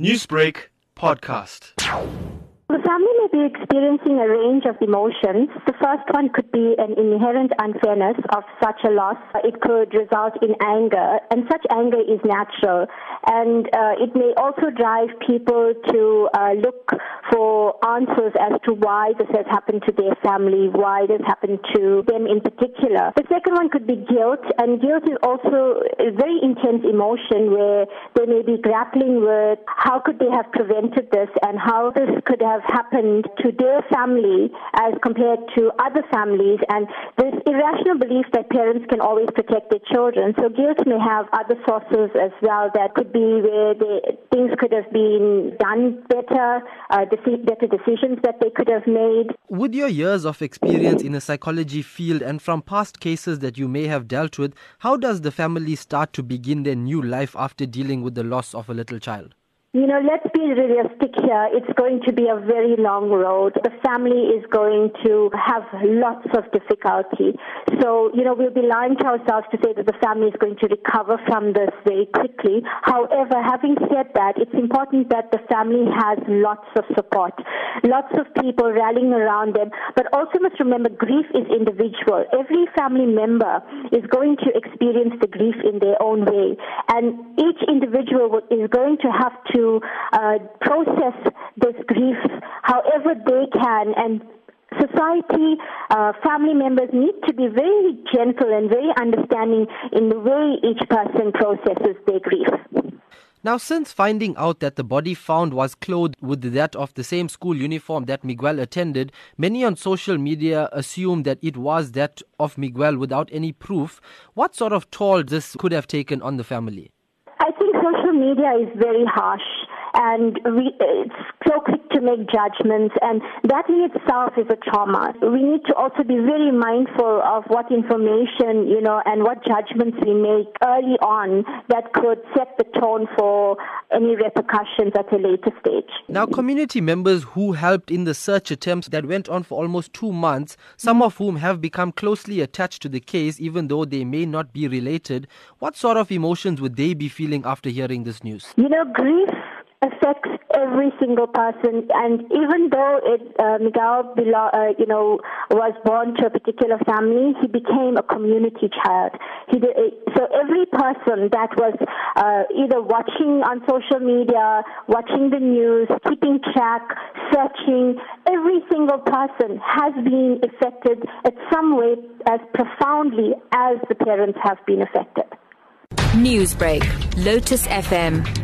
Newsbreak podcast. The family may be experiencing a range of emotions. The first one could be an inherent unfairness of such a loss. It could result in anger, and such anger is natural. And uh, it may also drive people to uh, look for answers as to why this has happened to their family, why this happened to them in particular. The second one could be guilt, and guilt is also a very intense emotion where they may be grappling with how could they have prevented this and how this could have happened to their family as compared to other families and this irrational belief that parents can always protect their children. So guilt may have other sources as well that could be where they, things could have been done better, uh, better decisions that they could have made. With your years of experience in the psychology field and from past cases that you may have dealt with, how does the family start to begin their new life after dealing with the loss of a little child? You know, let's be realistic here. It's going to be a very long road. The family is going to have lots of difficulty. So, you know, we'll be lying to ourselves to say that the family is going to recover from this very quickly. However, having said that, it's important that the family has lots of support, lots of people rallying around them. But also must remember grief is individual. Every family member is going to experience the grief in their own way. And each individual is going to have to uh, process this grief however they can and society, uh, family members need to be very gentle and very understanding in the way each person processes their grief. Now, since finding out that the body found was clothed with that of the same school uniform that Miguel attended, many on social media assumed that it was that of Miguel without any proof. What sort of toll this could have taken on the family? Social media is very harsh and we, it's so quick to make judgments, and that in itself is a trauma. We need to also be very mindful of what information, you know, and what judgments we make early on that could set the tone for any repercussions at a later stage. Now, community members who helped in the search attempts that went on for almost two months, some of whom have become closely attached to the case, even though they may not be related, what sort of emotions would they be feeling after hearing this news? You know, grief affects every single person. And even though it, uh, Miguel, belo- uh, you know, was born to a particular family, he became a community child. He did, so every person that was uh, either watching on social media, watching the news, keeping track, searching, every single person has been affected at some way as profoundly as the parents have been affected. Newsbreak, Lotus FM,